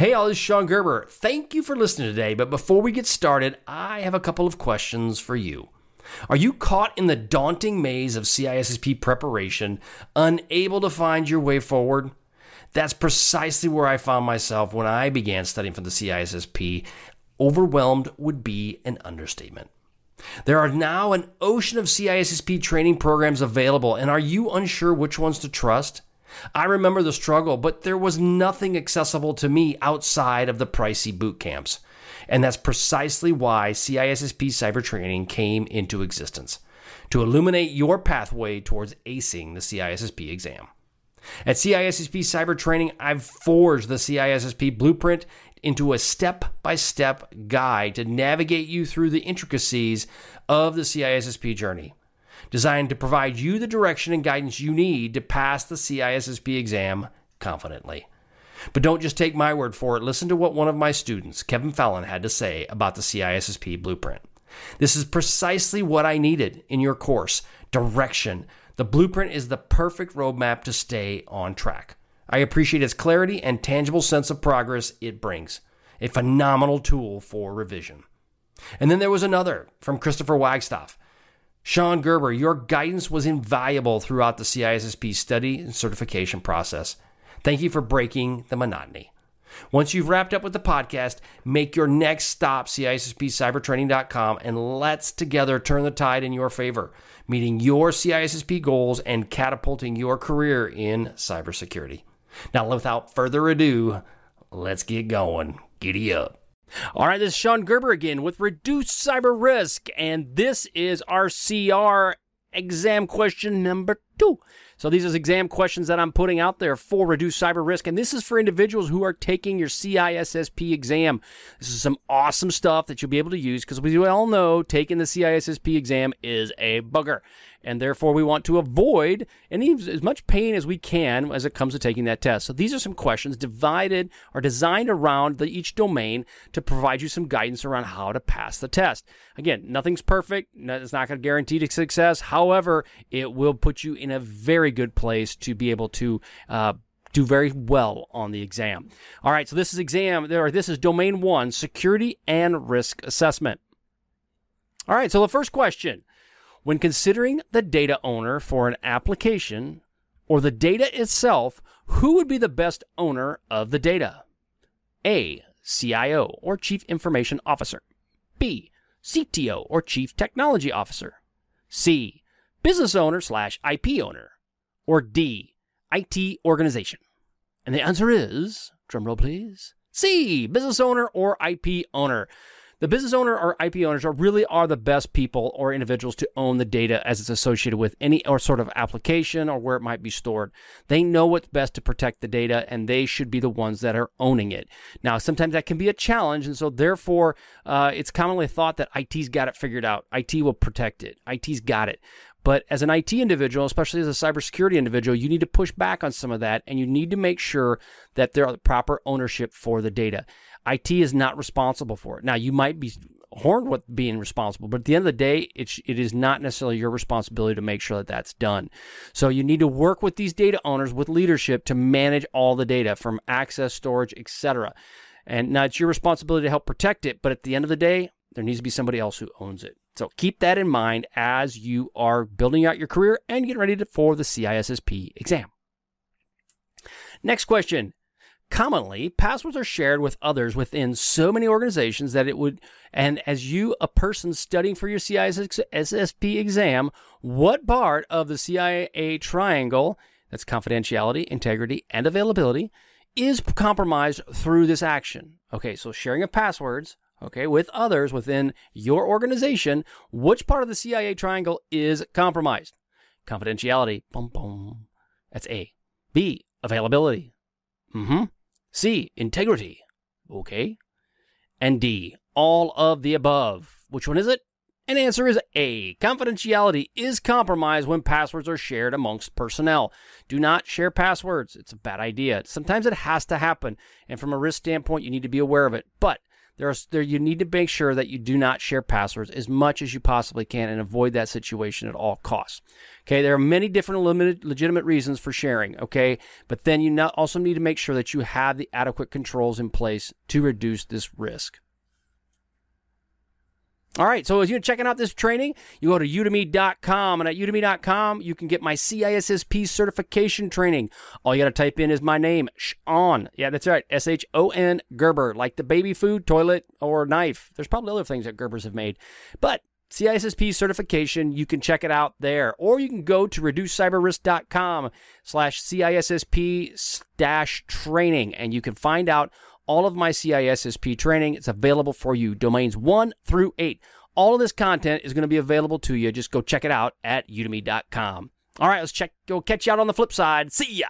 Hey, all, this is Shon Gerber. Thank you for listening today. But before we get started, I have a couple of questions for you. Are you caught in the daunting maze of CISSP preparation, unable to find your way forward? That's precisely where I found myself when I began studying for the CISSP. Overwhelmed would be an understatement. There are now an ocean of CISSP training programs available, and are you unsure which ones to trust? I remember the struggle, but there was nothing accessible to me outside of the pricey boot camps. And that's precisely why CISSP cyber training came into existence to illuminate your pathway towards acing the CISSP exam. At CISSP Cyber Training, I've forged the CISSP blueprint into a step by step guide to navigate you through the intricacies of the CISSP journey designed to provide you the direction and guidance you need to pass the CISSP exam confidently. But don't just take my word for it. Listen to what one of my students, Kevin Fallon, had to say about the CISSP blueprint. This is precisely what I needed in your course direction. The blueprint is the perfect roadmap to stay on track. I appreciate its clarity and tangible sense of progress it brings. A phenomenal tool for revision. And then there was another from Christopher Wagstaff. Shon Gerber, your guidance was invaluable throughout the CISSP study and certification process. Thank you for breaking the monotony. Once you've wrapped up with the podcast, make your next stop CISSPcybertraining.com and let's together turn the tide in your favor, meeting your CISSP goals and catapulting your career in cybersecurity. Now, without further ado, let's get going. Giddy up. All right, this is Shon Gerber again with Reduce Cyber Risk, and this is our CR exam question number two. So these are exam questions that I'm putting out there for reduce cyber risk. And this is for individuals who are taking your CISSP exam. This is some awesome stuff that you'll be able to use because we all know taking the CISSP exam is a bugger and therefore we want to avoid any as much pain as we can as it comes to taking that test. So these are some questions divided or designed around the, each domain to provide you some guidance around how to pass the test. Again, nothing's perfect. It's not going to guarantee success. However, it will put you in a very good place to be able to uh, do very well on the exam. All right, so this is exam, or this is domain one, security and risk assessment. All right, so the first question when considering the data owner for an application or the data itself, who would be the best owner of the data? A. CIO or Chief Information Officer. B. CTO or Chief Technology Officer. C. Business owner slash IP owner. Or D. IT organization. And the answer is, drumroll please, C. Business owner or IP owner. The business owner or IP owners are really are the best people or individuals to own the data as it's associated with any or sort of application or where it might be stored. They know what's best to protect the data and they should be the ones that are owning it. Now, sometimes that can be a challenge. And so therefore, uh, it's commonly thought that IT's got it figured out. IT will protect it. IT's got it. But as an IT individual, especially as a cybersecurity individual, you need to push back on some of that and you need to make sure that there are proper ownership for the data. IT is not responsible for it. Now, you might be horned with being responsible, but at the end of the day, it's, it is not necessarily your responsibility to make sure that that's done. So you need to work with these data owners with leadership to manage all the data from access, storage, etc. And now it's your responsibility to help protect it, but at the end of the day, there needs to be somebody else who owns it. So keep that in mind as you are building out your career and getting ready to, for the CISSP exam. Next question commonly passwords are shared with others within so many organizations that it would and as you a person studying for your CISSP exam what part of the CIA triangle that's confidentiality integrity and availability is compromised through this action okay so sharing of passwords okay with others within your organization which part of the CIA triangle is compromised confidentiality boom boom that's A B availability mm-hmm C. Integrity. Okay. And D. All of the above. Which one is it? And answer is A. Confidentiality is compromised when passwords are shared amongst personnel. Do not share passwords. It's a bad idea. Sometimes it has to happen. And from a risk standpoint, you need to be aware of it. But There's there you need to make sure that you do not share passwords as much as you possibly can and avoid that situation at all costs. Okay, there are many different limited, legitimate reasons for sharing. Okay, but then you also need to make sure that you have the adequate controls in place to reduce this risk. All right, so as you're checking out this training, you go to udemy.com, and at udemy.com, you can get my CISSP certification training. All you got to type in is my name, Shon. Yeah, that's right, S H O N Gerber, like the baby food, toilet, or knife. There's probably other things that Gerbers have made, but CISSP certification, you can check it out there. Or you can go to reducecyberrisk.com slash CISSP dash training and you can find out all of my CISSP training. It's available for you, domains one through eight. All of this content is going to be available to you. Just go check it out at udemy.com. All right, let's check. Go catch you out on the flip side. See ya.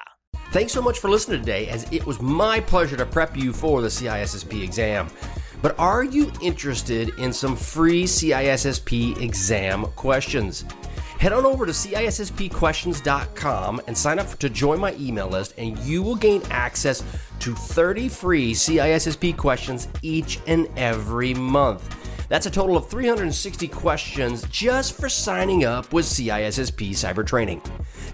Thanks so much for listening today, as it was my pleasure to prep you for the CISSP exam. But are you interested in some free CISSP exam questions? Head on over to CISSPquestions.com and sign up to join my email list, and you will gain access to 30 free CISSP questions each and every month. That's a total of 360 questions just for signing up with CISSP Cyber Training.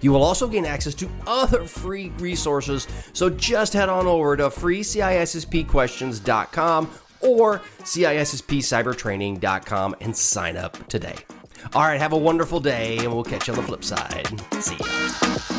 You will also gain access to other free resources, so just head on over to freecisspquestions.com or CISSPcybertraining.com and sign up today. All right, have a wonderful day, and we'll catch you on the flip side. See ya.